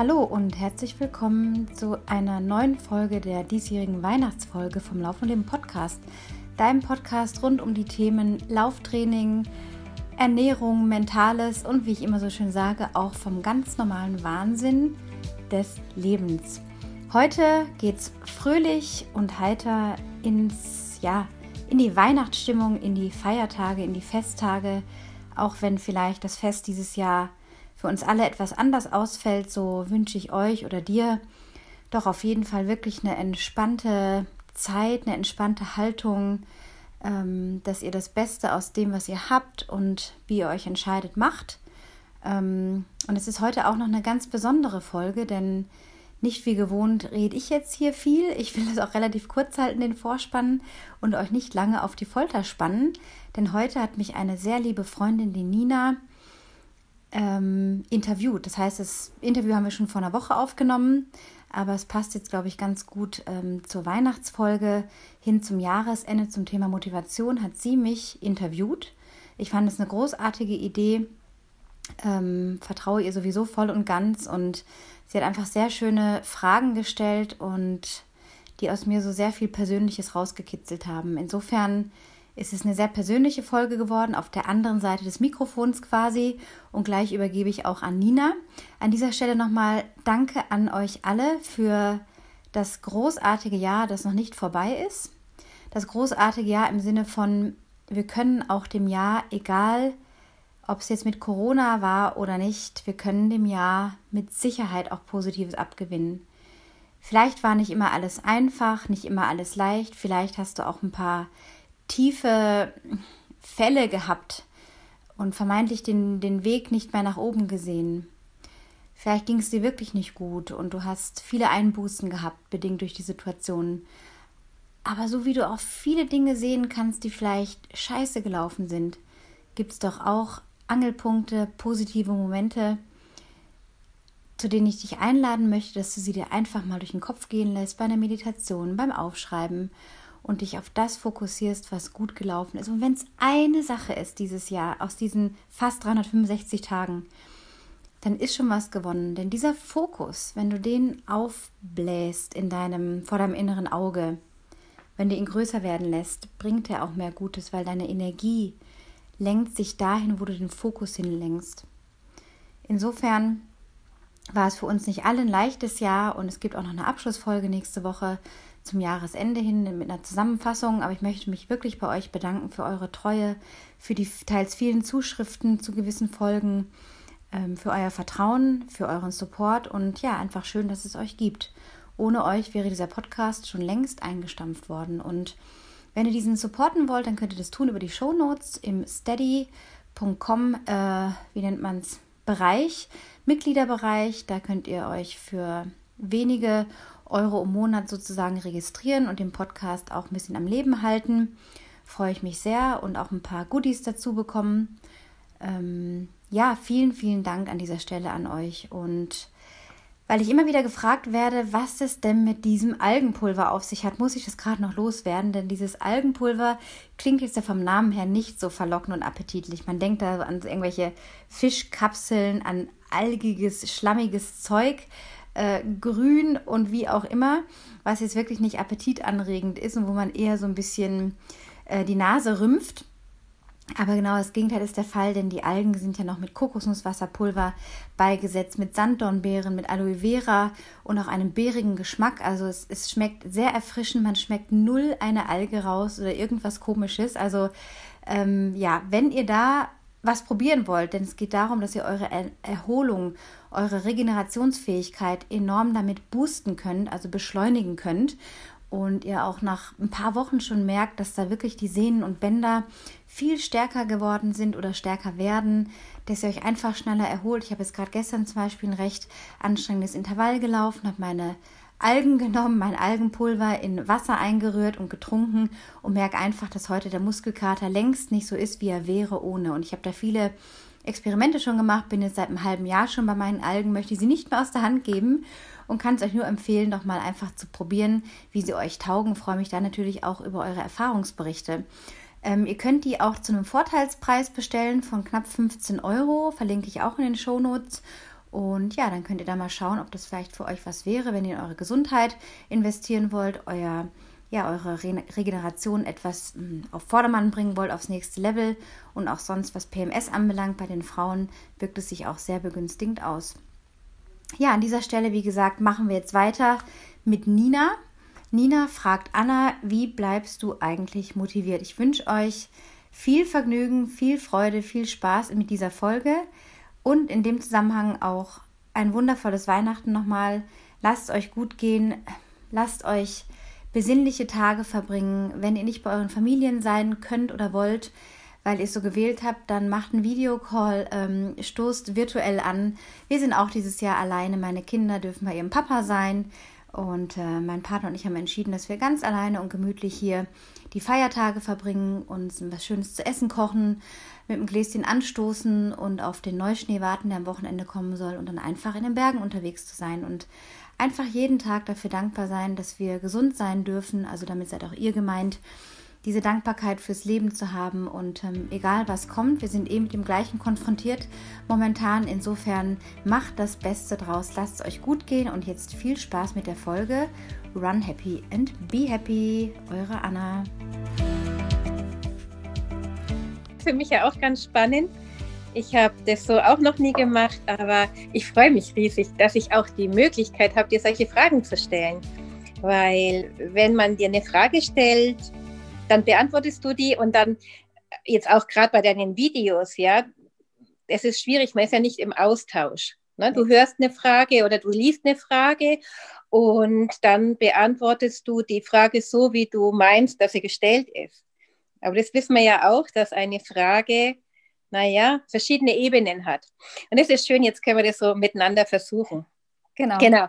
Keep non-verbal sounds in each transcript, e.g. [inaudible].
Hallo und herzlich willkommen zu einer neuen Folge der diesjährigen Weihnachtsfolge vom Lauf und Leben Podcast. Deinem Podcast rund um die Themen Lauftraining, Ernährung, Mentales und wie ich immer so schön sage, auch vom ganz normalen Wahnsinn des Lebens. Heute geht's fröhlich und heiter ins, ja, in die Weihnachtsstimmung, in die Feiertage, in die Festtage, auch wenn vielleicht das Fest dieses Jahr für uns alle etwas anders ausfällt, so wünsche ich euch oder dir doch auf jeden Fall wirklich eine entspannte Zeit, eine entspannte Haltung, ähm, dass ihr das Beste aus dem, was ihr habt und wie ihr euch entscheidet, macht. Ähm, und es ist heute auch noch eine ganz besondere Folge, denn nicht wie gewohnt rede ich jetzt hier viel. Ich will das auch relativ kurz halten, den Vorspann, und euch nicht lange auf die Folter spannen. Denn heute hat mich eine sehr liebe Freundin, die Nina, ähm, interviewt. Das heißt, das Interview haben wir schon vor einer Woche aufgenommen, aber es passt jetzt, glaube ich, ganz gut ähm, zur Weihnachtsfolge hin zum Jahresende zum Thema Motivation. Hat sie mich interviewt. Ich fand es eine großartige Idee. Ähm, vertraue ihr sowieso voll und ganz und sie hat einfach sehr schöne Fragen gestellt und die aus mir so sehr viel Persönliches rausgekitzelt haben. Insofern ist es eine sehr persönliche Folge geworden, auf der anderen Seite des Mikrofons quasi. Und gleich übergebe ich auch an Nina. An dieser Stelle nochmal Danke an euch alle für das großartige Jahr, das noch nicht vorbei ist. Das großartige Jahr im Sinne von, wir können auch dem Jahr, egal ob es jetzt mit Corona war oder nicht, wir können dem Jahr mit Sicherheit auch Positives abgewinnen. Vielleicht war nicht immer alles einfach, nicht immer alles leicht, vielleicht hast du auch ein paar tiefe Fälle gehabt und vermeintlich den, den Weg nicht mehr nach oben gesehen. Vielleicht ging es dir wirklich nicht gut und du hast viele Einbußen gehabt, bedingt durch die Situation. Aber so wie du auch viele Dinge sehen kannst, die vielleicht scheiße gelaufen sind, gibt es doch auch Angelpunkte, positive Momente, zu denen ich dich einladen möchte, dass du sie dir einfach mal durch den Kopf gehen lässt bei einer Meditation, beim Aufschreiben und dich auf das fokussierst, was gut gelaufen ist. Und wenn es eine Sache ist dieses Jahr, aus diesen fast 365 Tagen, dann ist schon was gewonnen. Denn dieser Fokus, wenn du den aufbläst in deinem, vor deinem inneren Auge, wenn du ihn größer werden lässt, bringt er auch mehr Gutes, weil deine Energie lenkt sich dahin, wo du den Fokus hinlenkst. Insofern war es für uns nicht alle ein leichtes Jahr und es gibt auch noch eine Abschlussfolge nächste Woche zum Jahresende hin mit einer Zusammenfassung. Aber ich möchte mich wirklich bei euch bedanken für eure Treue, für die teils vielen Zuschriften zu gewissen Folgen, ähm, für euer Vertrauen, für euren Support und ja, einfach schön, dass es euch gibt. Ohne euch wäre dieser Podcast schon längst eingestampft worden. Und wenn ihr diesen supporten wollt, dann könnt ihr das tun über die Show Notes im steady.com, äh, wie nennt man es, Bereich, Mitgliederbereich. Da könnt ihr euch für wenige Euro im Monat sozusagen registrieren und den Podcast auch ein bisschen am Leben halten. Freue ich mich sehr und auch ein paar Goodies dazu bekommen. Ähm, ja, vielen, vielen Dank an dieser Stelle an euch. Und weil ich immer wieder gefragt werde, was es denn mit diesem Algenpulver auf sich hat, muss ich das gerade noch loswerden, denn dieses Algenpulver klingt jetzt ja vom Namen her nicht so verlockend und appetitlich. Man denkt da an irgendwelche Fischkapseln, an algiges, schlammiges Zeug äh, grün und wie auch immer, was jetzt wirklich nicht appetitanregend ist und wo man eher so ein bisschen äh, die Nase rümpft. Aber genau das Gegenteil ist der Fall, denn die Algen sind ja noch mit Kokosnusswasserpulver beigesetzt, mit Sanddornbeeren, mit Aloe Vera und auch einem beerigen Geschmack. Also es, es schmeckt sehr erfrischend, man schmeckt null eine Alge raus oder irgendwas komisches. Also ähm, ja, wenn ihr da was probieren wollt, denn es geht darum, dass ihr eure er Erholung, eure Regenerationsfähigkeit enorm damit boosten könnt, also beschleunigen könnt und ihr auch nach ein paar Wochen schon merkt, dass da wirklich die Sehnen und Bänder viel stärker geworden sind oder stärker werden, dass ihr euch einfach schneller erholt. Ich habe jetzt gerade gestern zum Beispiel ein recht anstrengendes Intervall gelaufen, habe meine Algen genommen, mein Algenpulver in Wasser eingerührt und getrunken und merke einfach, dass heute der Muskelkater längst nicht so ist, wie er wäre ohne. Und ich habe da viele Experimente schon gemacht, bin jetzt seit einem halben Jahr schon bei meinen Algen, möchte sie nicht mehr aus der Hand geben und kann es euch nur empfehlen, doch mal einfach zu probieren, wie sie euch taugen. Freue mich da natürlich auch über eure Erfahrungsberichte. Ähm, ihr könnt die auch zu einem Vorteilspreis bestellen von knapp 15 Euro, verlinke ich auch in den Show Notes. Und ja, dann könnt ihr da mal schauen, ob das vielleicht für euch was wäre, wenn ihr in eure Gesundheit investieren wollt, euer, ja, eure Re Regeneration etwas mh, hm, auf Vordermann bringen wollt, aufs nächste Level. Und auch sonst, was PMS anbelangt, bei den Frauen wirkt es sich auch sehr begünstigend aus. Ja, an dieser Stelle, wie gesagt, machen wir jetzt weiter mit Nina. Nina fragt Anna, wie bleibst du eigentlich motiviert? Ich wünsche euch viel Vergnügen, viel Freude, viel Spaß mit dieser Folge und in dem Zusammenhang auch ein wundervolles Weihnachten nochmal. Lasst euch gut gehen, lasst euch besinnliche Tage verbringen. Wenn ihr nicht bei euren Familien sein könnt oder wollt, weil ihr es so gewählt habt, dann macht einen Videocall, ähm, stoßt virtuell an. Wir sind auch dieses Jahr alleine. Meine Kinder dürfen bei ihrem Papa sein. Und äh, mein Partner und ich haben entschieden, dass wir ganz alleine und gemütlich hier die Feiertage verbringen, uns was Schönes zu essen kochen, mit einem Gläschen anstoßen und auf den Neuschnee warten, der am Wochenende kommen soll und dann einfach in den Bergen unterwegs zu sein und einfach jeden Tag dafür dankbar sein, dass wir gesund sein dürfen. Also damit seid auch ihr gemeint diese Dankbarkeit fürs Leben zu haben und ähm, egal was kommt, wir sind eh mit dem gleichen konfrontiert momentan. Insofern macht das Beste draus, lasst es euch gut gehen und jetzt viel Spaß mit der Folge. Run happy and be happy. Eure Anna. Für mich ja auch ganz spannend. Ich habe das so auch noch nie gemacht, aber ich freue mich riesig, dass ich auch die Möglichkeit habe, dir solche Fragen zu stellen. Weil wenn man dir eine Frage stellt, dann beantwortest du die und dann jetzt auch gerade bei deinen Videos, ja, es ist schwierig, man ist ja nicht im Austausch. Ne? Du hörst eine Frage oder du liest eine Frage und dann beantwortest du die Frage so, wie du meinst, dass sie gestellt ist. Aber das wissen wir ja auch, dass eine Frage, naja, verschiedene Ebenen hat. Und das ist schön, jetzt können wir das so miteinander versuchen. Genau. Genau.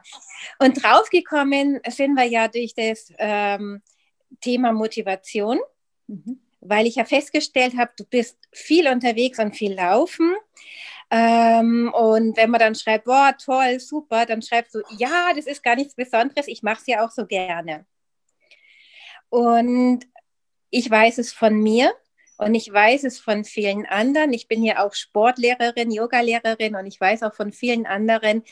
Und draufgekommen sind wir ja durch das ähm, Thema Motivation, mhm. weil ich ja festgestellt habe, du bist viel unterwegs und viel laufen. Ähm, und wenn man dann schreibt, boah, toll, super, dann schreibst du, ja, das ist gar nichts Besonderes, ich mache es ja auch so gerne. Und ich weiß es von mir und ich weiß es von vielen anderen. Ich bin ja auch Sportlehrerin, Yogalehrerin und ich weiß auch von vielen anderen,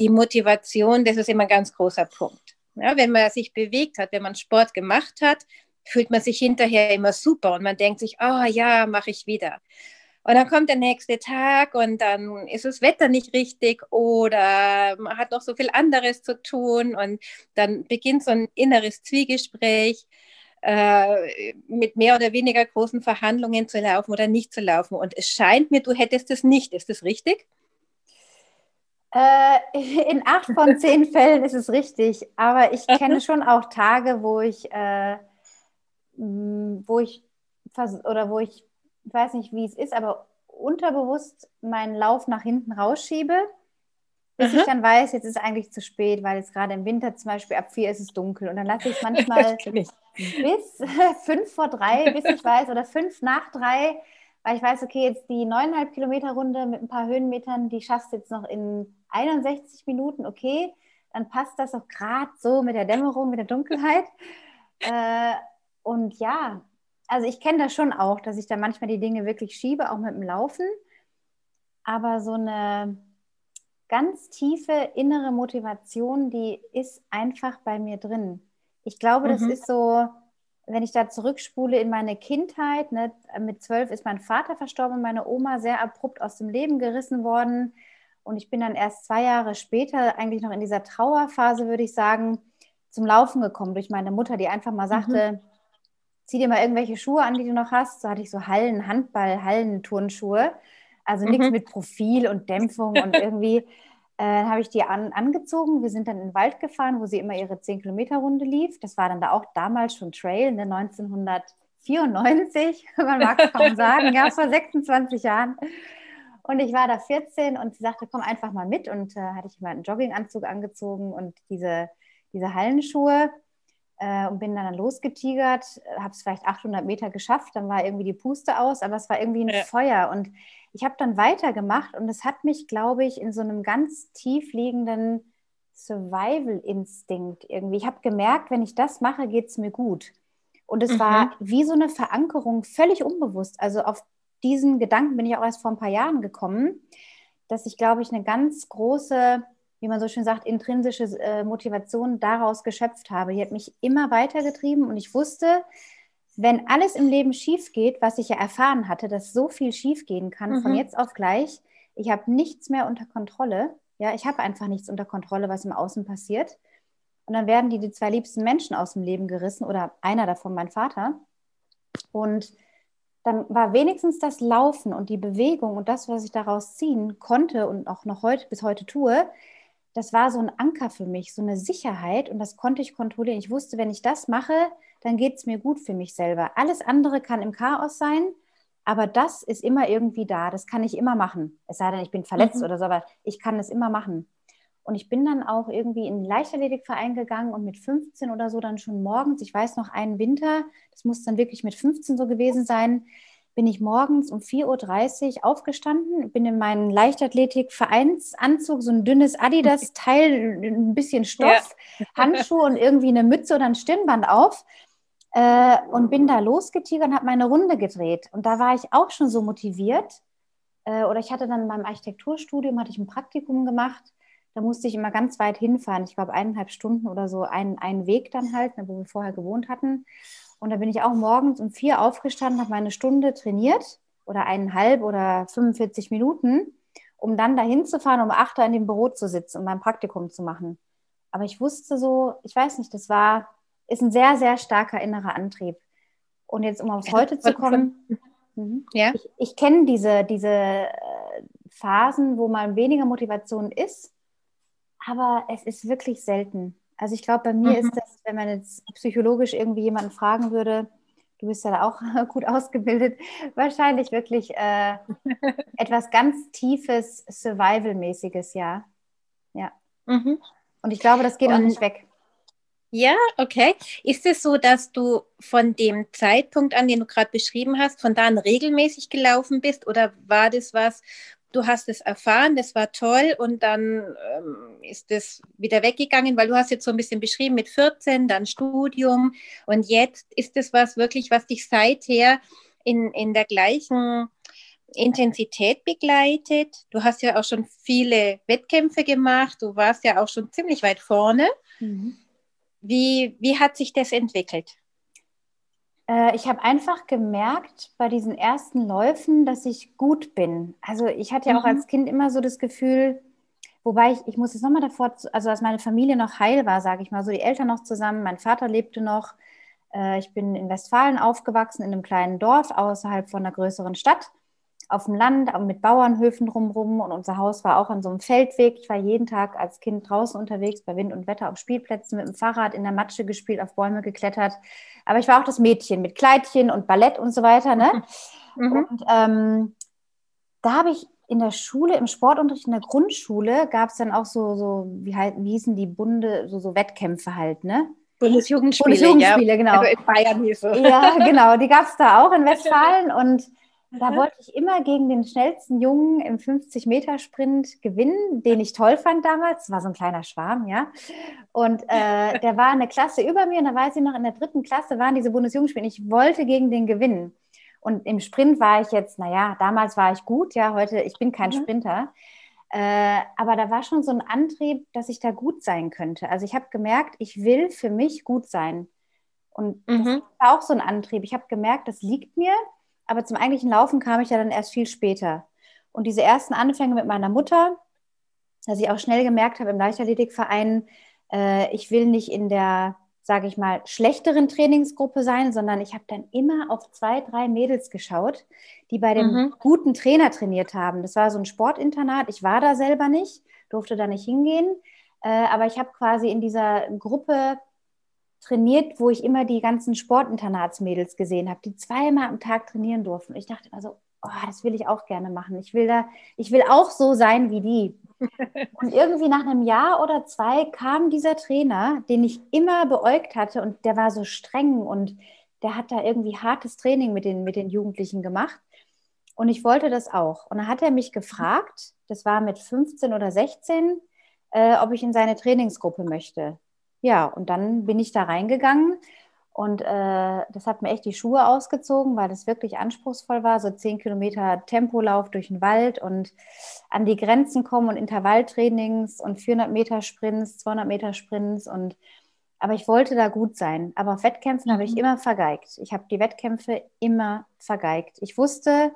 die Motivation, das ist immer ein ganz großer Punkt. Ja, wenn man sich bewegt hat, wenn man Sport gemacht hat, fühlt man sich hinterher immer super und man denkt sich, oh ja, mache ich wieder. Und dann kommt der nächste Tag und dann ist das Wetter nicht richtig oder man hat noch so viel anderes zu tun und dann beginnt so ein inneres Zwiegespräch äh, mit mehr oder weniger großen Verhandlungen zu laufen oder nicht zu laufen. Und es scheint mir, du hättest es nicht. Ist das richtig? Äh, [laughs] in acht von zehn [laughs] Fällen ist es richtig, aber ich kenne schon auch Tage, wo ich, äh, wo ich oder wo ich, ich weiß nicht, wie es ist, aber unterbewusst meinen Lauf nach hinten rausschiebe, bis Aha. ich dann weiß, jetzt ist eigentlich zu spät, weil jetzt gerade im Winter zum Beispiel ab vier ist es dunkel und dann lasse ich es [laughs] manchmal bis [laughs] fünf vor drei, bis ich weiß, oder fünf nach drei, weil ich weiß, okay, jetzt die neuneinhalb Kilometer Runde mit ein paar Höhenmetern, die schaffst du jetzt noch in 61 Minuten, okay, dann passt das auch gerade so mit der Dämmerung, mit der Dunkelheit. [laughs] Äh, und ja, also ich kenne das schon auch, dass ich da manchmal die Dinge wirklich schiebe, auch mit dem Laufen. Aber so eine ganz tiefe innere Motivation, die ist einfach bei mir drin. Ich glaube, das mhm. ist so, wenn ich da zurückspule in meine Kindheit, ne, mit zwölf ist mein Vater verstorben, meine Oma sehr abrupt aus dem Leben gerissen worden. Und ich bin dann erst zwei Jahre später, eigentlich noch in dieser Trauerphase, würde ich sagen, zum Laufen gekommen durch meine Mutter, die einfach mal sagte, mhm. zieh dir mal irgendwelche Schuhe an, die du noch hast. So hatte ich so Hallen, Handball, Hallenturnschuhe. Also mhm. nichts mit Profil und Dämpfung und [laughs] irgendwie äh, habe ich die an, angezogen. Wir sind dann in den Wald gefahren, wo sie immer ihre 10-Kilometer-Runde lief. Das war dann da auch damals schon Trail, ne, 1994, [laughs] man mag es kaum sagen, ja, vor 26 Jahren. Und ich war da 14 und sie sagte, komm einfach mal mit. Und äh, hatte ich mal einen Jogginganzug angezogen und diese, diese Hallenschuhe und bin dann losgetigert, habe es vielleicht 800 Meter geschafft, dann war irgendwie die Puste aus, aber es war irgendwie ein ja. Feuer. Und ich habe dann weitergemacht und es hat mich, glaube ich, in so einem ganz tief liegenden Survival-Instinkt irgendwie. Ich habe gemerkt, wenn ich das mache, geht es mir gut. Und es mhm. war wie so eine Verankerung, völlig unbewusst. Also auf diesen Gedanken bin ich auch erst vor ein paar Jahren gekommen, dass ich, glaube ich, eine ganz große, wie man so schön sagt, intrinsische äh, Motivation daraus geschöpft habe. Die hat mich immer weitergetrieben und ich wusste, wenn alles im Leben schief geht, was ich ja erfahren hatte, dass so viel schief gehen kann mhm. von jetzt auf gleich, ich habe nichts mehr unter Kontrolle. Ja, ich habe einfach nichts unter Kontrolle, was im Außen passiert. Und dann werden die, die zwei liebsten Menschen aus dem Leben gerissen oder einer davon, mein Vater. Und dann war wenigstens das Laufen und die Bewegung und das, was ich daraus ziehen konnte und auch noch heute bis heute tue, das war so ein Anker für mich, so eine Sicherheit und das konnte ich kontrollieren. Ich wusste, wenn ich das mache, dann geht es mir gut für mich selber. Alles andere kann im Chaos sein, aber das ist immer irgendwie da. Das kann ich immer machen. Es sei denn, ich bin verletzt mhm. oder so, aber ich kann es immer machen. Und ich bin dann auch irgendwie in den Leichtathletikverein gegangen und mit 15 oder so dann schon morgens, ich weiß noch einen Winter, das muss dann wirklich mit 15 so gewesen sein, bin ich morgens um 4.30 Uhr aufgestanden, bin in meinen Leichtathletik-Vereinsanzug, so ein dünnes Adidas-Teil, ein bisschen [laughs] Stoff, ja. Handschuhe und irgendwie eine Mütze oder ein Stirnband auf äh, und bin da losgetigert und habe meine Runde gedreht. Und da war ich auch schon so motiviert. Äh, oder ich hatte dann in meinem Architekturstudium hatte ich ein Praktikum gemacht. Da musste ich immer ganz weit hinfahren. Ich glaube, eineinhalb Stunden oder so einen, einen Weg dann halt, ne, wo wir vorher gewohnt hatten. Und da bin ich auch morgens um vier aufgestanden, habe meine Stunde trainiert oder eineinhalb oder 45 Minuten, um dann dahin zu fahren, um acht Uhr in dem Büro zu sitzen und mein Praktikum zu machen. Aber ich wusste so, ich weiß nicht, das war, ist ein sehr, sehr starker innerer Antrieb. Und jetzt, um aufs Heute zu kommen, mhm. ja. ich, ich kenne diese, diese äh, Phasen, wo mal weniger Motivation ist, aber es ist wirklich selten. Also ich glaube, bei mir mhm. ist das, wenn man jetzt psychologisch irgendwie jemanden fragen würde, du bist ja auch [laughs] gut ausgebildet, wahrscheinlich wirklich äh, [laughs] etwas ganz Tiefes, Survival-mäßiges, ja. Ja. Mhm. Und ich glaube, das geht Und, auch nicht weg. Ja, okay. Ist es so, dass du von dem Zeitpunkt an, den du gerade beschrieben hast, von da an regelmäßig gelaufen bist? Oder war das was, du hast es erfahren, das war toll und dann ähm, ist es wieder weggegangen, weil du hast jetzt so ein bisschen beschrieben mit 14, dann Studium und jetzt ist es was wirklich, was dich seither in, in der gleichen Intensität begleitet. Du hast ja auch schon viele Wettkämpfe gemacht, du warst ja auch schon ziemlich weit vorne. Mhm. Wie, wie hat sich das entwickelt? Äh, ich habe einfach gemerkt bei diesen ersten Läufen, dass ich gut bin. Also ich hatte ja mhm. auch als Kind immer so das Gefühl, wobei ich, ich muss jetzt nochmal davor, also als meine Familie noch heil war, sage ich mal, so die Eltern noch zusammen, mein Vater lebte noch. Äh, ich bin in Westfalen aufgewachsen, in einem kleinen Dorf außerhalb von einer größeren Stadt auf dem Land mit Bauernhöfen drumherum und unser Haus war auch an so einem Feldweg. Ich war jeden Tag als Kind draußen unterwegs, bei Wind und Wetter auf Spielplätzen mit dem Fahrrad in der Matsche gespielt, auf Bäume geklettert. Aber ich war auch das Mädchen mit Kleidchen und Ballett und so weiter. Ne? [laughs] Mhm. Und ähm, da habe ich in der Schule, im Sportunterricht in der Grundschule, gab es dann auch so, so wie, halt, wie hießen die Bunde, so, so Wettkämpfe halt, ne? Bundesjugendspiele, Bundesjugendspiele ja. genau. Also in Bayern hieß es. Ja, genau, die gab es da auch in [laughs] Westfalen und da wollte ich immer gegen den schnellsten Jungen im 50-Meter-Sprint gewinnen, den ich toll fand damals. Das war so ein kleiner Schwarm, ja. Und äh, [laughs] der war eine Klasse über mir und da weiß ich noch, in der dritten Klasse waren diese Bundesjugendspiele. Ich wollte gegen den gewinnen. Und im Sprint war ich jetzt, naja, damals war ich gut, ja, heute, ich bin kein mhm. Sprinter. Äh, aber da war schon so ein Antrieb, dass ich da gut sein könnte. Also ich habe gemerkt, ich will für mich gut sein. Und mhm. das war auch so ein Antrieb. Ich habe gemerkt, das liegt mir aber zum eigentlichen Laufen kam ich ja dann erst viel später. Und diese ersten Anfänge mit meiner Mutter, dass ich auch schnell gemerkt habe im Leichtathletikverein, äh, ich will nicht in der, sage ich mal, schlechteren Trainingsgruppe sein, sondern ich habe dann immer auf zwei, drei Mädels geschaut, die bei dem mhm. guten Trainer trainiert haben. Das war so ein Sportinternat. Ich war da selber nicht, durfte da nicht hingehen. Äh, aber ich habe quasi in dieser Gruppe trainiert, wo ich immer die ganzen Sportinternatsmädels gesehen habe, die zweimal am Tag trainieren durften. ich dachte immer so, oh, das will ich auch gerne machen. Ich will da, ich will auch so sein wie die. [laughs] Und irgendwie nach einem Jahr oder zwei kam dieser Trainer, den ich immer beäugt hatte und der war so streng und der hat da irgendwie hartes Training mit den, mit den Jugendlichen gemacht. Und ich wollte das auch. Und dann hat er mich gefragt, das war mit 15 oder 16, äh, ob ich in seine Trainingsgruppe möchte ja, und dann bin ich da reingegangen Und äh, das hat mir echt die Schuhe ausgezogen, weil das wirklich anspruchsvoll war. So zehn Kilometer Tempolauf durch den Wald und an die Grenzen kommen und Intervalltrainings und 400 Meter Sprints, 200 Meter Sprints. Und, aber ich wollte da gut sein. Aber auf Wettkämpfen mhm. habe ich mhm. immer vergeigt. Ich habe die Wettkämpfe immer vergeigt. Ich wusste,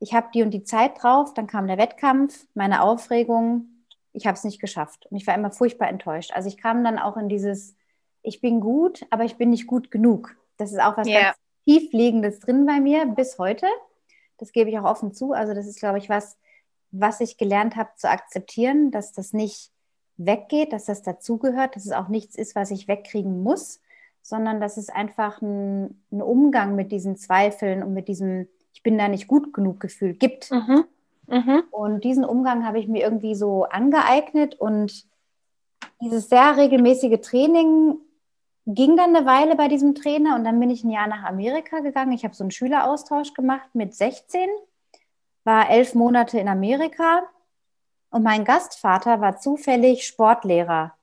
ich habe die und die Zeit drauf. Dann kam der Wettkampf, meine Aufregung. Ich habe es nicht geschafft. Und ich war immer furchtbar enttäuscht. Also ich kam dann auch in dieses ich bin gut, aber ich bin nicht gut genug. Das ist auch was yeah. ganz tiefliegendes drin bei mir bis heute. Das gebe ich auch offen zu. Also das ist, glaube ich, was, was ich gelernt habe zu akzeptieren, dass das nicht weggeht, dass das dazugehört, dass es auch nichts ist, was ich wegkriegen muss, sondern dass es einfach ein, ein Umgang mit diesen Zweifeln und mit diesem, ich bin da nicht gut genug Gefühl gibt. Mhm. Mhm. Und diesen Umgang habe ich mir irgendwie so angeeignet und dieses sehr regelmäßige Training ging dann eine Weile bei diesem Trainer und dann bin ich ein Jahr nach Amerika gegangen. Ich habe so einen Schüleraustausch gemacht mit 16, war elf Monate in Amerika und mein Gastvater war zufällig Sportlehrer.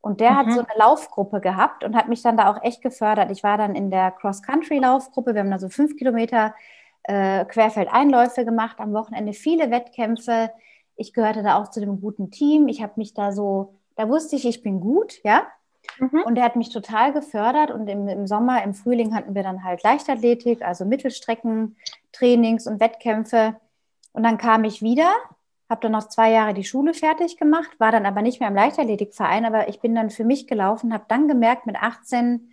Und der mhm. hat so eine Laufgruppe gehabt und hat mich dann da auch echt gefördert. Ich war dann in der Cross-Country-Laufgruppe. Wir haben da so fünf Kilometer äh, Querfeldeinläufe gemacht, am Wochenende viele Wettkämpfe. Ich gehörte da auch zu dem guten Team. Ich habe mich da so, da wusste ich, ich bin gut, ja. Mhm. Und er hat mich total gefördert. Und im, im, Sommer, im Frühling hatten wir dann halt Leichtathletik, also Mittelstrecken, Trainings und Wettkämpfe. Und dann kam ich wieder, habe dann noch zwei Jahre die Schule fertig gemacht, war dann aber nicht mehr im Leichtathletikverein, aber ich bin dann für mich gelaufen, habe dann gemerkt mit 18,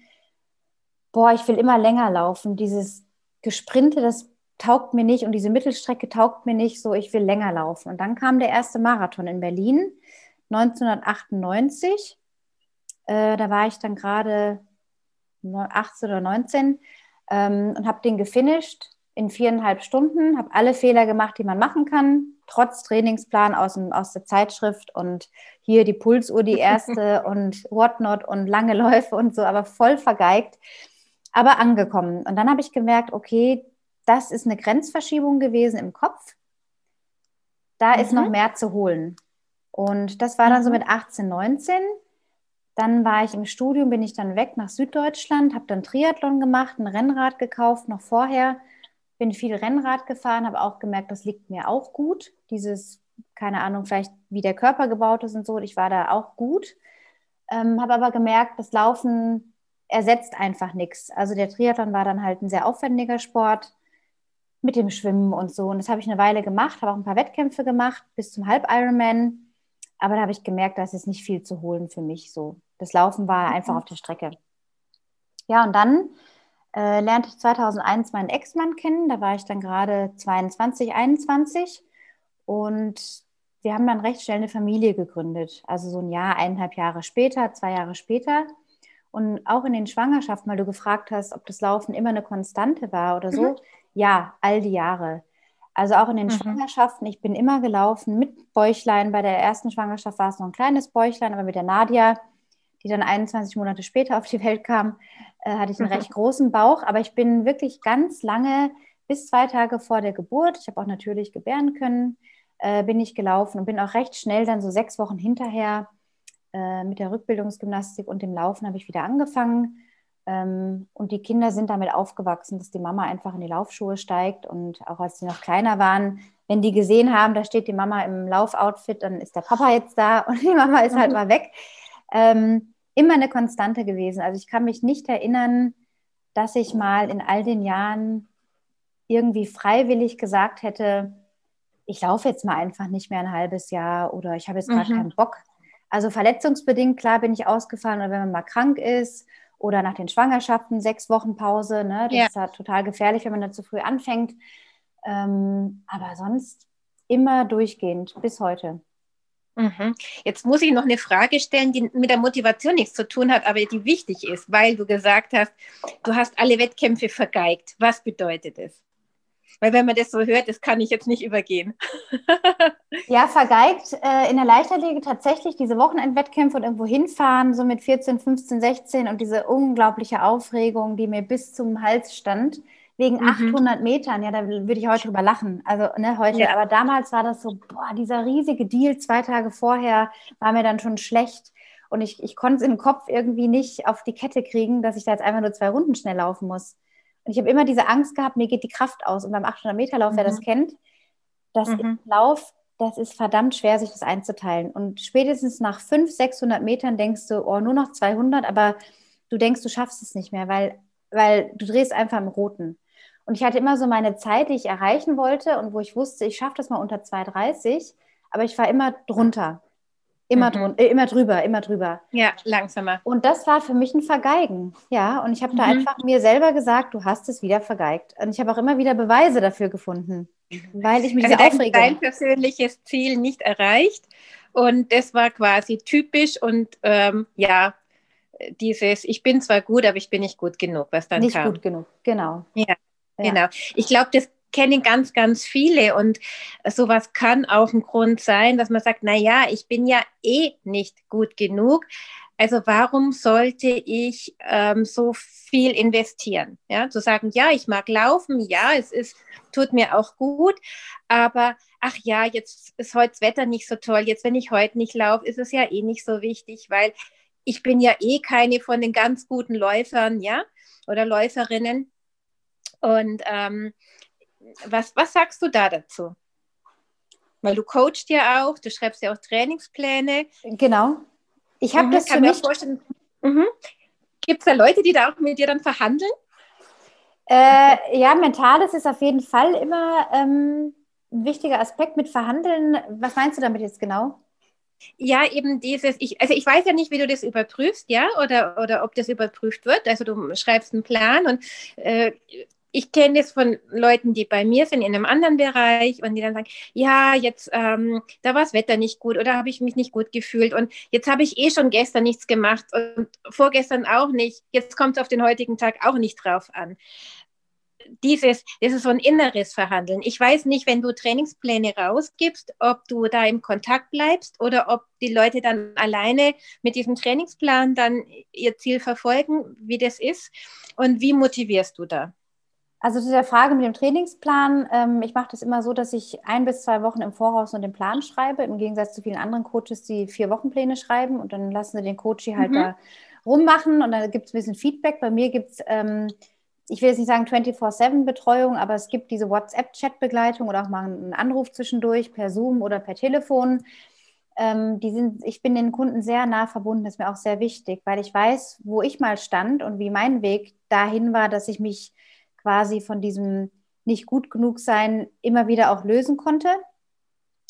boah, ich will immer länger laufen. Dieses Gesprinte, das taugt mir nicht und diese Mittelstrecke taugt mir nicht, so ich will länger laufen. Und dann kam der erste Marathon in Berlin 1998 äh, da war ich dann gerade 18 oder 19 ähm, und habe den gefinisht in viereinhalb Stunden, habe alle Fehler gemacht, die man machen kann, trotz Trainingsplan aus, dem, aus der Zeitschrift und hier die Pulsuhr, die erste [laughs] und whatnot und lange Läufe und so, aber voll vergeigt, aber angekommen. Und dann habe ich gemerkt, okay, das ist eine Grenzverschiebung gewesen im Kopf. Da mhm. ist noch mehr zu holen. Und das war dann so mhm. mit 18, 19. Dann war ich im Studium, bin ich dann weg nach Süddeutschland, habe dann Triathlon gemacht, ein Rennrad gekauft, noch vorher. Bin viel Rennrad gefahren, habe auch gemerkt, das liegt mir auch gut. Dieses, keine Ahnung, vielleicht wie der Körper gebaut ist und so. Ich war da auch gut. Ähm, habe aber gemerkt, das Laufen ersetzt einfach nichts. Also der Triathlon war dann halt ein sehr aufwendiger Sport mit dem Schwimmen und so. Und das habe ich eine Weile gemacht, habe auch ein paar Wettkämpfe gemacht bis zum Halb-Ironman. Aber da habe ich gemerkt, da ist nicht viel zu holen für mich so. Das Laufen war mhm. einfach auf der Strecke. Ja, und dann äh, lernte ich 2001 meinen Ex-Mann kennen. Da war ich dann gerade 22, 21. Und wir haben dann recht schnell eine Familie gegründet. Also so ein Jahr, eineinhalb Jahre später, zwei Jahre später. Und auch in den Schwangerschaften, weil du gefragt hast, ob das Laufen immer eine Konstante war oder so. Mhm. Ja, all die Jahre. Also auch in den mhm. Schwangerschaften, ich bin immer gelaufen mit Bäuchlein. Bei der ersten Schwangerschaft war es noch ein kleines Bäuchlein, aber mit der Nadia, die dann 21 Monate später auf die Welt kam, äh, hatte ich einen mhm. recht großen Bauch. Aber ich bin wirklich ganz lange, bis zwei Tage vor der Geburt, ich habe auch natürlich gebären können, äh, bin ich gelaufen und bin auch recht schnell dann so sechs Wochen hinterher äh, mit der Rückbildungsgymnastik und dem Laufen habe ich wieder angefangen und die Kinder sind damit aufgewachsen, dass die Mama einfach in die Laufschuhe steigt. Und auch als sie noch kleiner waren, wenn die gesehen haben, da steht die Mama im Laufoutfit, dann ist der Papa jetzt da [laughs] und die Mama ist halt mhm. mal weg. Ähm, immer eine Konstante gewesen. Also ich kann mich nicht erinnern, dass ich mal in all den Jahren irgendwie freiwillig gesagt hätte, ich laufe jetzt mal einfach nicht mehr ein halbes Jahr oder ich habe jetzt gerade mhm. keinen Bock. Also verletzungsbedingt, klar bin ich ausgefallen oder wenn man mal krank ist oder nach den Schwangerschaften sechs Wochen Pause. Ne? Das ja. ist ja total gefährlich, wenn man da zu früh anfängt. Ähm, aber sonst immer durchgehend bis heute. Mhm. Jetzt muss ich noch eine Frage stellen, die mit der Motivation nichts zu tun hat, aber die wichtig ist, weil du gesagt hast, du hast alle Wettkämpfe vergeigt. Was bedeutet das? Weil wenn man das so hört, das kann ich jetzt nicht übergehen. [laughs] ja, vergeigt äh, in der Leichtathletik tatsächlich diese Wochenendwettkämpfe und irgendwo hinfahren, so mit 14, 15, 16 und diese unglaubliche Aufregung, die mir bis zum Hals stand, wegen mhm. 800 Metern. Ja, da würde ich heute drüber lachen. Also ne, heute. Ja. Aber damals war das so, boah, dieser riesige Deal zwei Tage vorher war mir dann schon schlecht. Und ich, ich konnte es im Kopf irgendwie nicht auf die Kette kriegen, dass ich da jetzt einfach nur zwei Runden schnell laufen muss. Und ich habe immer diese Angst gehabt, mir geht die Kraft aus. Und beim 800-Meter-Lauf, mhm. wer das mhm. kennt, das mhm. Lauf, das ist verdammt schwer, sich das einzuteilen. Und spätestens nach 500, 600 Metern denkst du, oh, nur noch 200, aber du denkst, du schaffst es nicht mehr, weil, weil du drehst einfach im Roten. Und ich hatte immer so meine Zeit, die ich erreichen wollte und wo ich wusste, ich schaffe das mal unter 2,30, aber ich war immer drunter. Immer, mhm. äh, immer drüber, immer drüber. Ja, langsamer. Und das war für mich ein Vergeigen. Ja, und ich habe mhm. da einfach mir selber gesagt, du hast es wieder vergeigt. Und ich habe auch immer wieder Beweise dafür gefunden, weil ich mich also so aufrege. dein persönliches Ziel nicht erreicht. Und das war quasi typisch und ähm, ja, dieses, ich bin zwar gut, aber ich bin nicht gut genug, was dann nicht kam. Nicht gut genug, genau. Ja, ja. genau. Ich glaube, das kennen ganz, ganz viele und sowas kann auch ein Grund sein, dass man sagt, na ja, ich bin ja eh nicht gut genug. Also warum sollte ich ähm, so viel investieren? Ja, zu sagen, ja, ich mag laufen, ja, es ist, tut mir auch gut, aber ach ja, jetzt ist heute das Wetter nicht so toll, jetzt wenn ich heute nicht laufe, ist es ja eh nicht so wichtig, weil ich bin ja eh keine von den ganz guten Läufern, ja, oder Läuferinnen. Und ähm, was, was sagst du da dazu? Weil du coachst ja auch, du schreibst ja auch Trainingspläne. Genau. Ich habe mhm, das für mich. Mhm. Gibt es da Leute, die da auch mit dir dann verhandeln? Äh, ja, mentales ist auf jeden Fall immer ähm, ein wichtiger Aspekt mit Verhandeln. Was meinst du damit jetzt genau? Ja, eben dieses, ich, also ich weiß ja nicht, wie du das überprüfst, ja, oder, oder ob das überprüft wird. Also du schreibst einen Plan und äh, ich kenne das von Leuten, die bei mir sind in einem anderen Bereich und die dann sagen, ja, jetzt, ähm, da war das Wetter nicht gut oder habe ich mich nicht gut gefühlt und jetzt habe ich eh schon gestern nichts gemacht und vorgestern auch nicht. Jetzt kommt es auf den heutigen Tag auch nicht drauf an dieses, das ist so ein inneres Verhandeln. Ich weiß nicht, wenn du Trainingspläne rausgibst, ob du da im Kontakt bleibst oder ob die Leute dann alleine mit diesem Trainingsplan dann ihr Ziel verfolgen, wie das ist und wie motivierst du da? Also zu der Frage mit dem Trainingsplan, ähm, ich mache das immer so, dass ich ein bis zwei Wochen im Voraus nur den Plan schreibe, im Gegensatz zu vielen anderen Coaches, die vier Wochenpläne schreiben und dann lassen sie den Coach halt mhm. da rummachen und dann gibt es ein bisschen Feedback. Bei mir gibt es ähm, ich will jetzt nicht sagen 24-7-Betreuung, aber es gibt diese WhatsApp-Chat-Begleitung oder auch mal einen Anruf zwischendurch per Zoom oder per Telefon. Ähm, die sind, ich bin den Kunden sehr nah verbunden, das ist mir auch sehr wichtig, weil ich weiß, wo ich mal stand und wie mein Weg dahin war, dass ich mich quasi von diesem nicht gut genug sein immer wieder auch lösen konnte.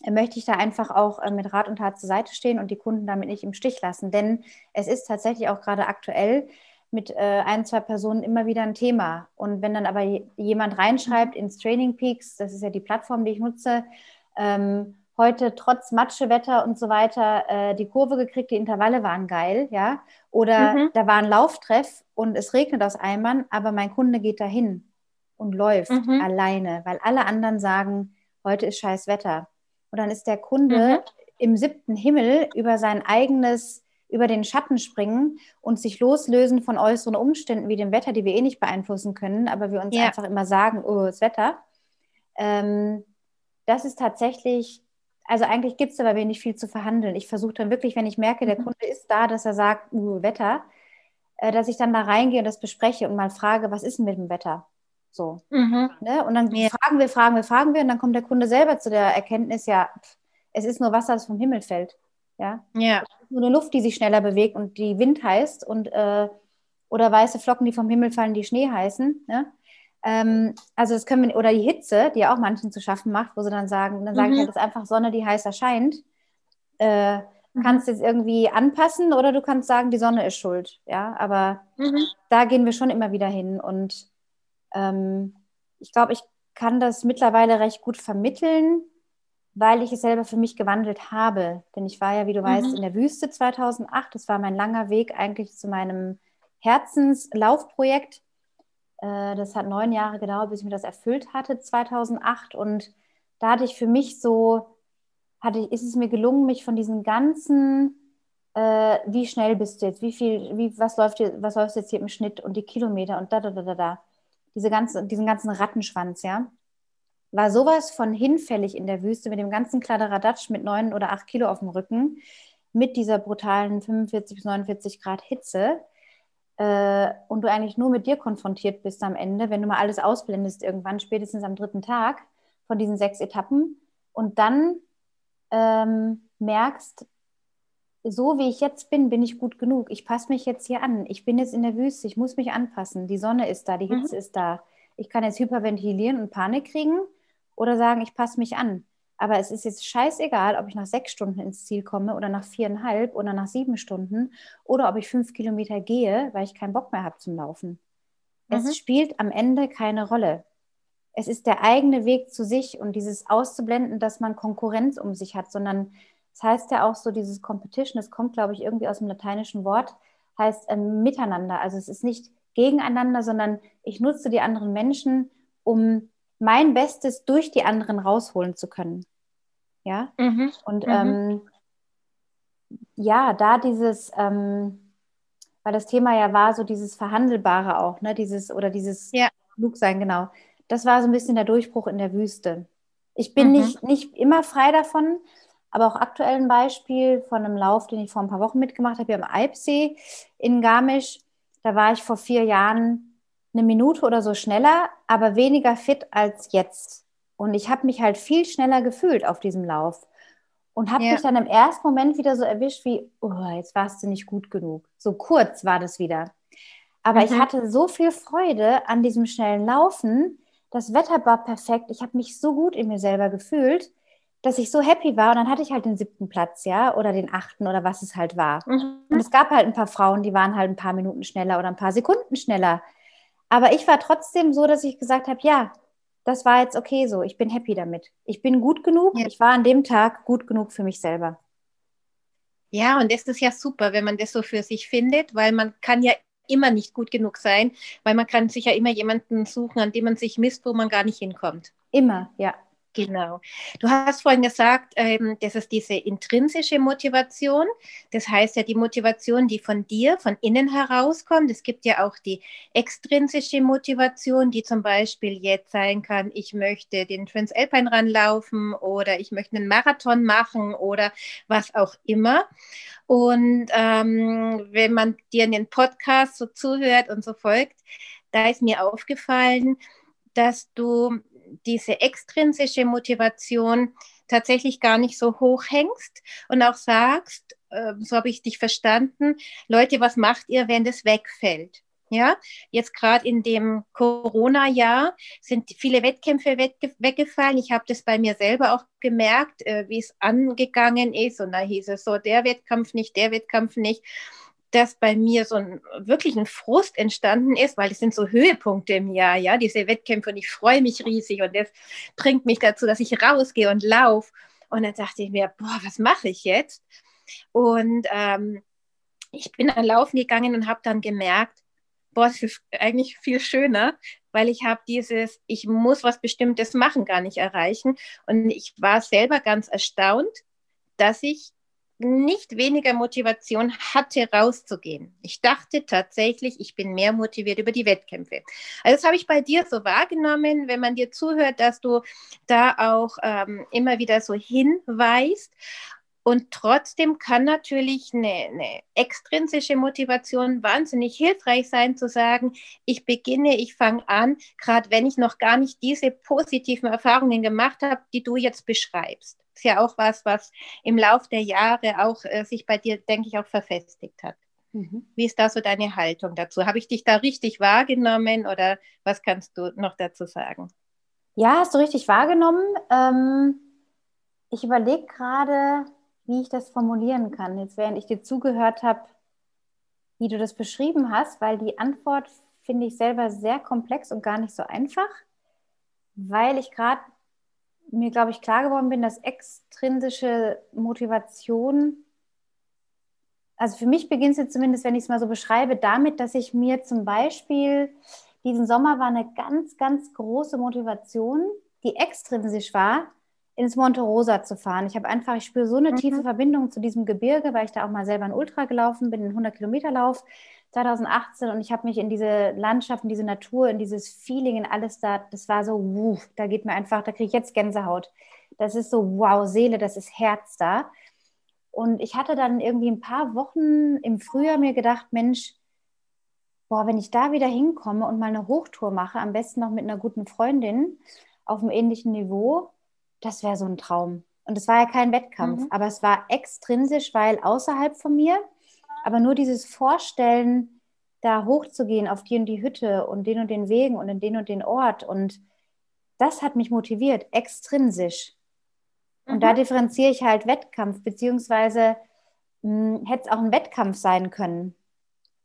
Möchte ich da einfach auch äh, mit Rat und Tat zur Seite stehen und die Kunden damit nicht im Stich lassen. Denn es ist tatsächlich auch gerade aktuell mit äh, ein, zwei Personen immer wieder ein Thema. Und wenn dann aber jemand reinschreibt ins Training Peaks, das ist ja die Plattform, die ich nutze, ähm, heute trotz Matschewetter und so weiter äh, die Kurve gekriegt, die Intervalle waren geil, ja. Oder mhm. da war ein Lauftreff und es regnet aus Eimern, aber mein Kunde geht dahin und läuft mhm. alleine, weil alle anderen sagen, heute ist scheiß Wetter. Und dann ist der Kunde mhm. im siebten Himmel über sein eigenes über den Schatten springen und sich loslösen von äußeren Umständen wie dem Wetter, die wir eh nicht beeinflussen können, aber wir uns ja. einfach immer sagen, oh, das Wetter. Ähm, das ist tatsächlich, also eigentlich gibt es aber wenig viel zu verhandeln. Ich versuche dann wirklich, wenn ich merke, der mhm. Kunde ist da, dass er sagt, uh, Wetter, äh, dass ich dann da reingehe und das bespreche und mal frage, was ist denn mit dem Wetter? So. Mhm. Ne? Und dann ja. fragen wir, fragen wir, fragen wir und dann kommt der Kunde selber zu der Erkenntnis, ja, es ist nur Wasser, das vom Himmel fällt. Ja. ja. Nur eine Luft, die sich schneller bewegt und die Wind heißt und äh, oder weiße Flocken, die vom Himmel fallen, die Schnee heißen. Ne? Ähm, also das können wir, oder die Hitze, die ja auch manchen zu schaffen macht, wo sie dann sagen, dann sage mhm. ich halt, das ist einfach Sonne, die heiß erscheint. Äh, mhm. Kannst jetzt irgendwie anpassen oder du kannst sagen, die Sonne ist schuld. Ja, aber mhm. da gehen wir schon immer wieder hin. Und ähm, ich glaube, ich kann das mittlerweile recht gut vermitteln, weil ich es selber für mich gewandelt habe. Denn ich war ja, wie du mhm. weißt, in der Wüste 2008. Das war mein langer Weg eigentlich zu meinem Herzenslaufprojekt. Äh, das hat neun Jahre gedauert, bis ich mir das erfüllt hatte, 2008. Und da hatte ich für mich so, hatte, ist es mir gelungen, mich von diesen ganzen, äh, wie schnell bist du jetzt, wie viel, wie, was läuft hier, was läuft jetzt hier im Schnitt und die Kilometer und da, da, da, da, da. Diese ganze, diesen ganzen Rattenschwanz, ja war sowas von hinfällig in der Wüste mit dem ganzen Kladderadatsch mit neun oder acht Kilo auf dem Rücken. mit dieser brutalen 45 bis 49 Grad Hitze äh, und du eigentlich nur mit dir konfrontiert bist am Ende, wenn du mal alles ausblendest irgendwann, spätestens am dritten Tag von diesen sechs Etappen und dann ähm, merkst, so wie ich jetzt bin, bin ich gut genug. Ich passe mich jetzt hier an. Ich bin jetzt in der Wüste, ich muss mich anpassen. Die Sonne ist da, die mhm. Hitze mhm. ist da. Ich kann jetzt hyperventilieren und Panik kriegen oder sagen, ich passe mich an. Aber es ist jetzt scheißegal, ob ich nach sechs Stunden ins Ziel komme oder nach viereinhalb oder nach sieben Stunden oder ob ich fünf Kilometer gehe, weil ich keinen Bock mehr habe zum Laufen. Mhm. Es spielt am Ende keine Rolle. Es ist der eigene Weg zu sich und dieses auszublenden, dass man Konkurrenz um sich hat, sondern das heißt ja auch so, dieses Competition, das kommt, glaube ich, irgendwie aus dem lateinischen Wort, heißt äh, miteinander. Also es ist nicht gegeneinander, sondern ich nutze die anderen Menschen, um mein Bestes durch die anderen rausholen zu können. Ja. Mhm. Und mhm. Ähm, ja, da dieses, ähm, weil das Thema ja war, so dieses Verhandelbare auch, ne, dieses oder dieses ja. Klugsein, genau. Das war so ein bisschen der Durchbruch in der Wüste. Ich bin mhm. nicht, nicht immer frei davon, aber auch aktuell ein Beispiel von einem Lauf, den ich vor ein paar Wochen mitgemacht habe, hier am Alpsee in Garmisch. Da war ich vor vier Jahren eine Minute oder so schneller, aber weniger fit als jetzt. Und ich habe mich halt viel schneller gefühlt auf diesem Lauf und habe ja. mich dann im ersten Moment wieder so erwischt wie, oh, jetzt warst du nicht gut genug. So kurz war das wieder. Aber mhm. ich hatte so viel Freude an diesem schnellen Laufen. Das Wetter war perfekt. Ich habe mich so gut in mir selber gefühlt dass ich so happy war und dann hatte ich halt den siebten Platz, ja, oder den achten oder was es halt war. Mhm. Und es gab halt ein paar Frauen, die waren halt ein paar Minuten schneller oder ein paar Sekunden schneller. Aber ich war trotzdem so, dass ich gesagt habe, ja, das war jetzt okay so, ich bin happy damit. Ich bin gut genug, ja. ich war an dem Tag gut genug für mich selber. Ja, und das ist ja super, wenn man das so für sich findet, weil man kann ja immer nicht gut genug sein, weil man kann sich ja immer jemanden suchen, an dem man sich misst, wo man gar nicht hinkommt. Immer, ja. Genau. Du hast vorhin gesagt, ähm, das ist diese intrinsische Motivation. Das heißt ja die Motivation, die von dir, von innen herauskommt. Es gibt ja auch die extrinsische Motivation, die zum Beispiel jetzt sein kann, ich möchte den Transalpine Run laufen oder ich möchte einen Marathon machen oder was auch immer. Und ähm, wenn man dir in den Podcast so zuhört und so folgt, da ist mir aufgefallen, dass du diese extrinsische Motivation tatsächlich gar nicht so hoch hängst und auch sagst, äh, so habe ich dich verstanden, Leute, was macht ihr, wenn das wegfällt? Ja, jetzt gerade in dem Corona-Jahr sind viele Wettkämpfe weggefallen. Ich habe das bei mir selber auch gemerkt, äh, wie es angegangen ist. Und da hieß es so, der Wettkampf nicht, der Wettkampf nicht dass bei mir so ein wirklich ein Frust entstanden ist, weil es sind so Höhepunkte im Jahr, ja, diese Wettkämpfe und ich freue mich riesig und das bringt mich dazu, dass ich rausgehe und laufe. Und dann dachte ich mir, boah, was mache ich jetzt? Und ähm, ich bin dann laufen gegangen und habe dann gemerkt, boah, es ist eigentlich viel schöner, weil ich habe dieses, ich muss was Bestimmtes machen, gar nicht erreichen. Und ich war selber ganz erstaunt, dass ich nicht weniger Motivation hatte, rauszugehen. Ich dachte tatsächlich, ich bin mehr motiviert über die Wettkämpfe. Also das habe ich bei dir so wahrgenommen, wenn man dir zuhört, dass du da auch ähm, immer wieder so hinweist. Und trotzdem kann natürlich eine, eine, extrinsische Motivation wahnsinnig hilfreich sein, zu sagen, ich beginne, ich fange an, gerade wenn ich noch gar nicht diese positiven Erfahrungen gemacht habe, die du jetzt beschreibst ist ja auch was, was im Lauf der Jahre auch äh, sich bei dir, denke ich, auch verfestigt hat. Mhm. Wie ist da so deine Haltung dazu? Habe ich dich da richtig wahrgenommen oder was kannst du noch dazu sagen? Ja, hast du richtig wahrgenommen. Ähm, ich überlege gerade, wie ich das formulieren kann, jetzt während ich dir zugehört habe, wie du das beschrieben hast, weil die Antwort finde ich selber sehr komplex und gar nicht so einfach, weil ich gerade mir, glaube ich, klar geworden bin, dass extrinsische Motivation, also für mich beginnt es jetzt zumindest, wenn ich es mal so beschreibe, damit, dass ich mir zum Beispiel, diesen Sommer war eine ganz, ganz große Motivation, die extrinsisch war, ins Monte Rosa zu fahren. Ich habe einfach, ich spüre so eine mhm. tiefe Verbindung zu diesem Gebirge, weil ich da auch mal selber ein Ultra gelaufen bin, einen 100 Kilometer Lauf 2018 und ich habe mich in diese Landschaft, in diese Natur, in dieses Feeling, in alles da, das war so, wuh, da geht mir einfach, da kriege ich jetzt Gänsehaut. Das ist so, wow, Seele, das ist Herz da. Und ich hatte dann irgendwie ein paar Wochen im Frühjahr mir gedacht, Mensch, boah, wenn ich da wieder hinkomme und mal eine Hochtour mache, am besten noch mit einer guten Freundin auf einem ähnlichen Niveau, das wäre so ein Traum. Und es war ja kein Wettkampf, mhm. aber es war extrinsisch, weil außerhalb von mir, aber nur dieses Vorstellen, da hochzugehen auf die und die Hütte und den und den Wegen und in den und den Ort und das hat mich motiviert, extrinsisch. Und mhm. da differenziere ich halt Wettkampf, beziehungsweise hm, hätte es auch ein Wettkampf sein können.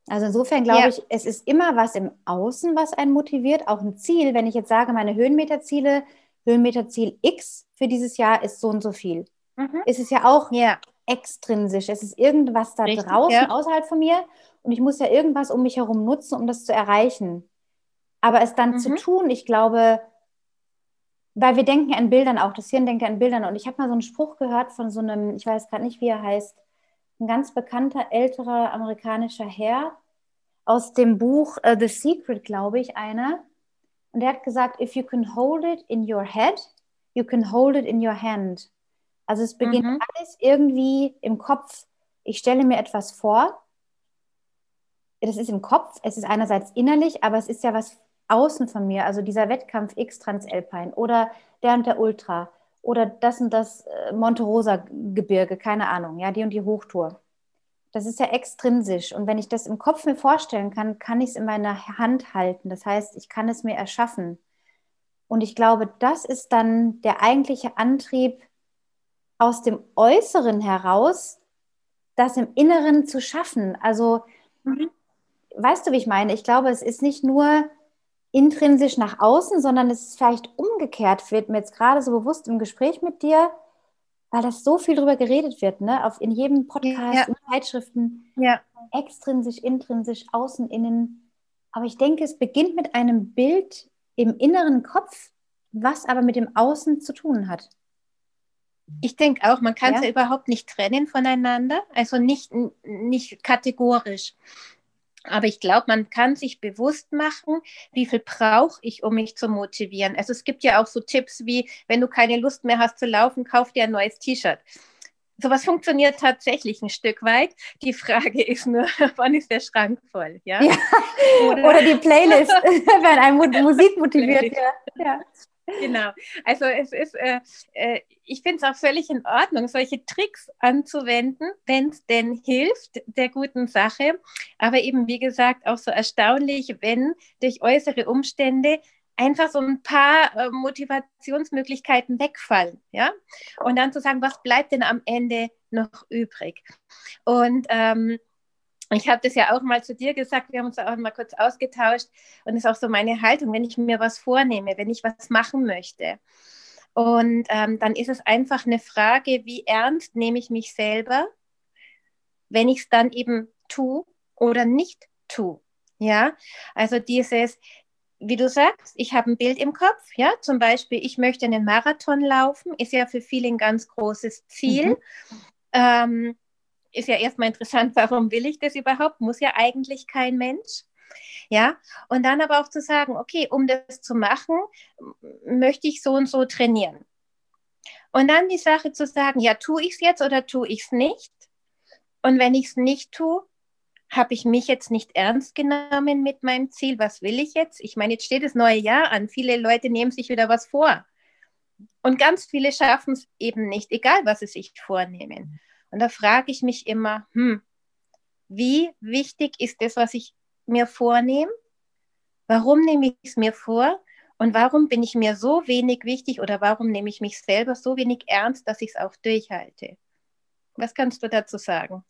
Also insofern glaube ja. ich, es ist immer was im Außen, was einen motiviert, auch ein Ziel. Wenn ich jetzt sage, meine Höhenmeterziele, Höhenmeterziel X für dieses Jahr ist so und so viel, mhm. ist es ja auch ja. extrinsisch. Es ist irgendwas da Richtig, draußen, ja. außerhalb von mir und ich muss ja irgendwas um mich herum nutzen, um das zu erreichen. Aber es dann mhm. zu tun, ich glaube, weil wir denken an Bildern auch, das Hirn denkt an Bildern. Und ich habe mal so einen Spruch gehört von so einem, ich weiß gerade nicht, wie er heißt, ein ganz bekannter älterer amerikanischer Herr aus dem Buch uh, The Secret, glaube ich, einer. Und der hat gesagt, if you can hold it in your head, you can hold it in your hand. Also es beginnt mhm. alles irgendwie im Kopf. Ich stelle mir etwas vor. Das ist im Kopf. Es ist einerseits innerlich, aber es ist ja was außen von mir. Also dieser Wettkampf X Transalpine oder der und der Ultra oder das und das äh, Monte Rosa Gebirge, keine Ahnung, ja, die und die Hochtour. Das ist ja extrinsisch. Und wenn ich das im Kopf mir vorstellen kann, kann ich es in meiner Hand halten. Das heißt, ich kann es mir erschaffen. Und ich glaube, das ist dann der eigentliche Antrieb aus dem Äußeren heraus, das im Inneren zu schaffen. Also, mhm. weißt du, wie ich meine? Ich glaube, es ist nicht nur intrinsisch nach außen, sondern es ist vielleicht umgekehrt, wird mir jetzt gerade so bewusst im Gespräch mit dir, weil das so viel darüber geredet wird, ne? Auf, in jedem Podcast, ja. in Zeitschriften, ja. extrinsisch, intrinsisch, außen, innen. Aber ich denke, es beginnt mit einem Bild im inneren Kopf, was aber mit dem Außen zu tun hat. Ich denke auch, man kann es ja? ja überhaupt nicht trennen voneinander, also nicht, nicht kategorisch. Aber ich glaube, man kann sich bewusst machen, wie viel brauche ich, um mich zu motivieren. Also es gibt ja auch so Tipps wie, wenn du keine Lust mehr hast zu laufen, kauf dir ein neues T-Shirt. Sowas funktioniert tatsächlich ein Stück weit. Die Frage ist nur, [laughs] wann ist der Schrank voll? Ja? ja. Oder, Oder, die Playlist, [laughs] [laughs] wenn ein Musik motiviert. Ja. ja. Genau. Also es ist, äh, äh, ich finde es auch völlig in Ordnung, solche Tricks anzuwenden, wenn es denn hilft der guten Sache. Aber eben, wie gesagt, auch so erstaunlich, wenn durch äußere Umstände einfach so ein paar äh, Motivationsmöglichkeiten wegfallen, ja. Und dann zu sagen, was bleibt denn am Ende noch übrig? Und ähm, ich habe das ja auch mal zu dir gesagt, wir haben uns auch mal kurz ausgetauscht und das ist auch so meine Haltung, wenn ich mir was vornehme, wenn ich was machen möchte. Und ähm, dann ist es einfach eine Frage, wie ernst nehme ich mich selber, wenn ich es dann eben tue oder nicht tue. Ja, also dieses, wie du sagst, ich habe ein Bild im Kopf, ja, zum Beispiel, ich möchte einen Marathon laufen, ist ja für viele ein ganz großes Ziel. Mhm. Ähm, ist ja erstmal interessant, [laughs] warum will ich das überhaupt? Muss ja eigentlich kein Mensch. Ja, und dann aber auch zu sagen, okay, um das zu machen, möchte ich so und so trainieren. Und dann die Sache zu sagen, ja, tue ich es jetzt oder tue ich es nicht? Und wenn ich es nicht tue, habe ich mich jetzt nicht ernst genommen mit meinem Ziel. Was will ich jetzt? Ich meine, jetzt steht das neue Jahr an. Viele Leute nehmen sich wieder was vor. Und ganz viele schaffen es eben nicht, egal was sie sich vornehmen. Und da frage ich mich immer, hm, wie wichtig ist das, was ich mir vornehme? Warum nehme ich es mir vor? Und warum bin ich mir so wenig wichtig oder warum nehme ich mich selber so wenig ernst, dass ich es auch durchhalte? Was kannst du dazu sagen?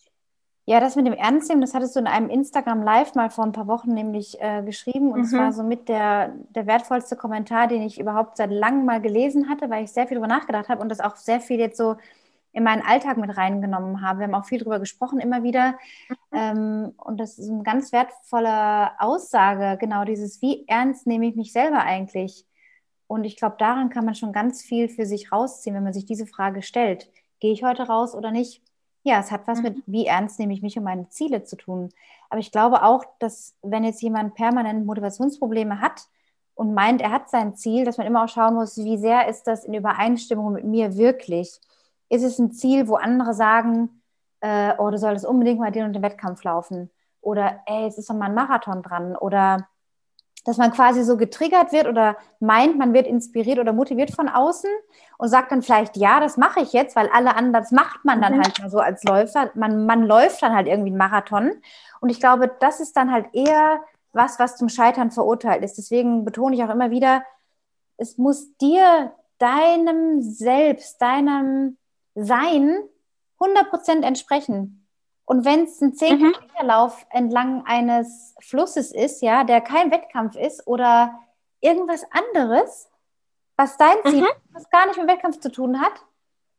Ja, das mit dem Ernstnehmen, das hattest du in einem Instagram Live mal vor ein paar Wochen nämlich äh, geschrieben. Und es mhm. war so mit der, der wertvollste Kommentar, den ich überhaupt seit langem mal gelesen hatte, weil ich sehr viel darüber nachgedacht habe und das auch sehr viel jetzt so in meinen Alltag mit reingenommen habe. Wir haben auch viel darüber gesprochen immer wieder. Mhm. Ähm, und das ist eine ganz wertvolle Aussage, genau dieses, wie ernst nehme ich mich selber eigentlich? Und ich glaube, daran kann man schon ganz viel für sich rausziehen, wenn man sich diese Frage stellt. Gehe ich heute raus oder nicht? Ja, es hat was mhm. mit, wie ernst nehme ich mich und meine Ziele zu tun. Aber ich glaube auch, dass wenn jetzt jemand permanent Motivationsprobleme hat und meint, er hat sein Ziel, dass man immer auch schauen muss, wie sehr ist das in Übereinstimmung mit mir wirklich? Ist es ein Ziel, wo andere sagen, äh, oh, du solltest unbedingt mal den und den Wettkampf laufen. Oder, ey, es ist doch mal ein Marathon dran. Oder dass man quasi so getriggert wird oder meint, man wird inspiriert oder motiviert von außen und sagt dann vielleicht, ja, das mache ich jetzt, weil alle anderen, das macht man dann mhm. halt mal so als Läufer. Man, man läuft dann halt irgendwie einen Marathon. Und ich glaube, das ist dann halt eher was, was zum Scheitern verurteilt ist. Deswegen betone ich auch immer wieder, es muss dir, deinem Selbst, deinem Sein 100% entsprechen. Und wenn es ein 10 mhm. Lauf entlang eines Flusses ist, ja, der kein Wettkampf ist oder irgendwas anderes, was dein Ziel mhm. was gar nicht mit Wettkampf zu tun hat,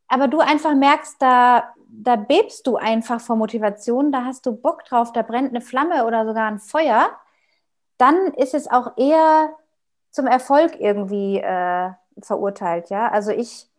aber du einfach merkst, da, da bebst du einfach vor Motivation, da hast du Bock drauf, da brennt eine Flamme oder sogar ein Feuer, dann ist es auch eher zum Erfolg irgendwie äh, verurteilt, ja. Also ich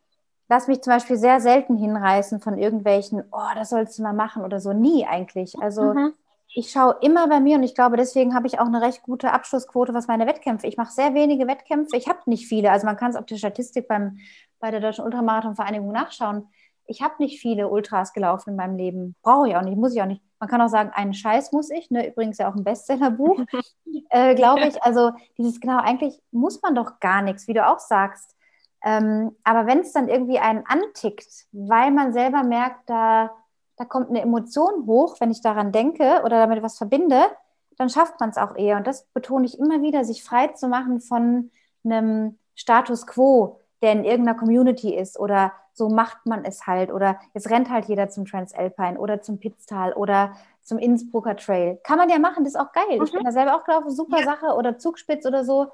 lass mich zum Beispiel sehr selten hinreißen von irgendwelchen, oh, das sollst du mal machen oder so. Nie eigentlich. Also mhm. ich schaue immer bei mir und ich glaube, deswegen habe ich auch eine recht gute Abschlussquote, was meine Wettkämpfe. Ich mache sehr wenige Wettkämpfe. Ich habe nicht viele. Also man kann es auf der Statistik beim, bei der Deutschen Ultramarathonvereinigung nachschauen. Ich habe nicht viele Ultras gelaufen in meinem Leben. Brauche ich auch nicht, muss ich auch nicht. Man kann auch sagen, einen Scheiß muss ich. Ne? Übrigens ja auch ein Bestsellerbuch, [laughs] äh, glaube ich. Also dieses genau, eigentlich muss man doch gar nichts, wie du auch sagst ähm, aber wenn es dann irgendwie einen antickt, weil man selber merkt, da, da kommt eine Emotion hoch, wenn ich daran denke oder damit was verbinde, dann schafft man es auch eher. Und das betone ich immer wieder, sich frei zu machen von einem Status quo, der in irgendeiner Community ist oder so macht man es halt oder jetzt rennt halt jeder zum Transalpine oder zum Pitztal oder zum Innsbrucker Trail. Kann man ja machen, das ist auch geil. Mhm. Ich bin da selber auch gelaufen, super ja. Sache oder Zugspitz oder so.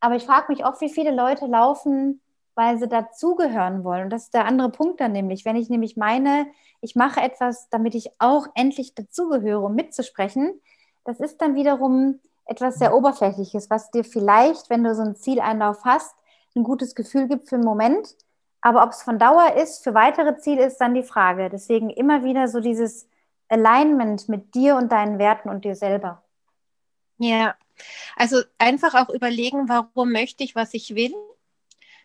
Aber ich frage mich oft, wie viele Leute laufen, weil sie dazugehören wollen. Und das ist der andere Punkt dann nämlich. Wenn ich nämlich meine, ich mache etwas, damit ich auch endlich dazugehöre, um mitzusprechen, das ist dann wiederum etwas sehr Oberflächliches, was dir vielleicht, wenn du so einen Zieleinlauf hast, ein gutes Gefühl gibt für einen Moment. Aber ob es von Dauer ist, für weitere Ziele ist dann die Frage. Deswegen immer wieder so dieses Alignment mit dir und deinen Werten und dir selber. Ja, also einfach auch überlegen, warum möchte ich, was ich will.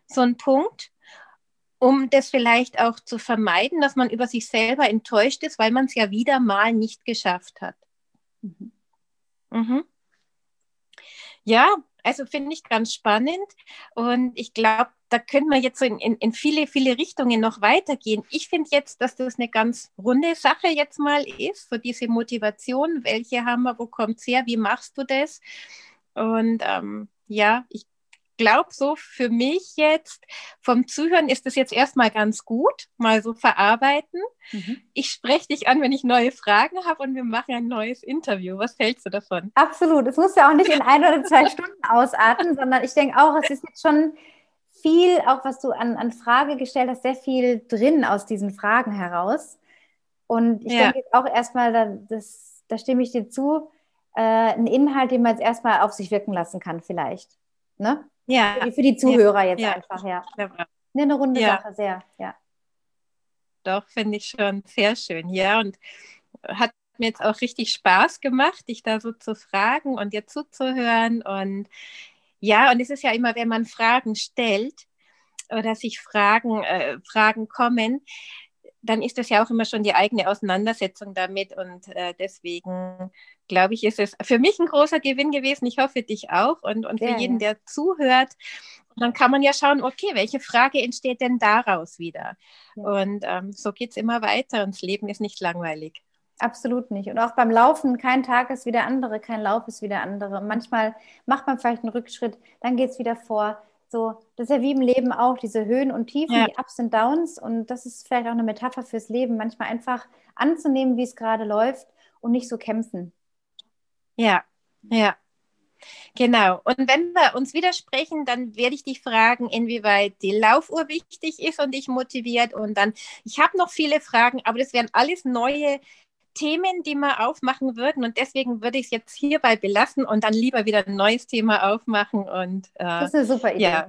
So ein Punkt, um das vielleicht auch zu vermeiden, dass man über sich selber enttäuscht ist, weil man es ja wieder mal nicht geschafft hat. Mhm. Mhm. Ja, also finde ich ganz spannend und ich glaube, da können wir jetzt so in, in, in, viele, viele Richtungen noch weitergehen. Ich finde jetzt, dass das eine ganz runde Sache jetzt mal ist, so diese Motivation, welche haben wir, wo kommt es her, wie machst du das? Und ähm, ja, ich glaube so für mich jetzt vom Zuhören ist das jetzt erstmal ganz gut, mal so verarbeiten. Mhm. Ich spreche dich an, wenn ich neue Fragen habe und wir machen ein neues Interview. Was hältst du davon? Absolut. Es muss ja auch nicht in ein oder zwei [laughs] Stunden ausarten, sondern ich denke auch, es ist jetzt schon viel, auch was du an, an Frage gestellt hast, sehr viel drin aus diesen Fragen heraus. Und ich ja. denke auch erstmal, da, das, da stimme ich dir zu, äh, ein Inhalt, den man jetzt erstmal auf sich wirken lassen kann, vielleicht. Ne? Ja. Für die, für die Zuhörer ja. jetzt ja. einfach, ja. Nee, eine runde ja. Sache, sehr, ja. Doch, finde ich schon sehr schön, ja. Und hat mir jetzt auch richtig Spaß gemacht, dich da so zu fragen und dir zuzuhören. Und ja, und es ist ja immer, wenn man Fragen stellt oder sich Fragen, äh, Fragen kommen, dann ist das ja auch immer schon die eigene Auseinandersetzung damit. Und äh, deswegen glaube ich, ist es für mich ein großer Gewinn gewesen. Ich hoffe, dich auch und, und für ja, jeden, der zuhört. Und dann kann man ja schauen, okay, welche Frage entsteht denn daraus wieder? Ja. Und ähm, so geht es immer weiter und das Leben ist nicht langweilig. Absolut nicht. Und auch beim Laufen, kein Tag ist wie der andere, kein Lauf ist wie der andere. manchmal macht man vielleicht einen Rückschritt, dann geht es wieder vor. So, das ist ja wie im Leben auch, diese Höhen und Tiefen, ja. die Ups und Downs. Und das ist vielleicht auch eine Metapher fürs Leben, manchmal einfach anzunehmen, wie es gerade läuft und nicht so kämpfen. Ja, ja. Genau. Und wenn wir uns widersprechen, dann werde ich dich fragen, inwieweit die Laufuhr wichtig ist und dich motiviert. Und dann, ich habe noch viele Fragen, aber das wären alles neue Themen, die wir aufmachen würden. Und deswegen würde ich es jetzt hierbei belassen und dann lieber wieder ein neues Thema aufmachen. Und, äh, das ist eine super Idee. Ja.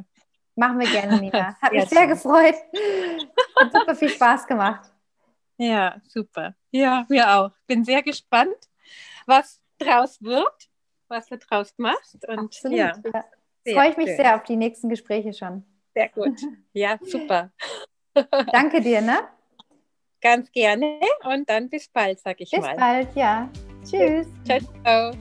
Machen wir gerne, Nina. [laughs] Hat mich sehr gefreut. Hat super viel Spaß gemacht. Ja, super. Ja, mir auch. Bin sehr gespannt, was draus wird, was du draus machst. Und Absolut, ja, ja. freue ich mich schön. sehr auf die nächsten Gespräche schon. Sehr gut. Ja, super. Danke dir, ne? Ganz gerne und dann bis bald, sag ich bis mal. Bis bald, ja. Tschüss. Ciao, ciao.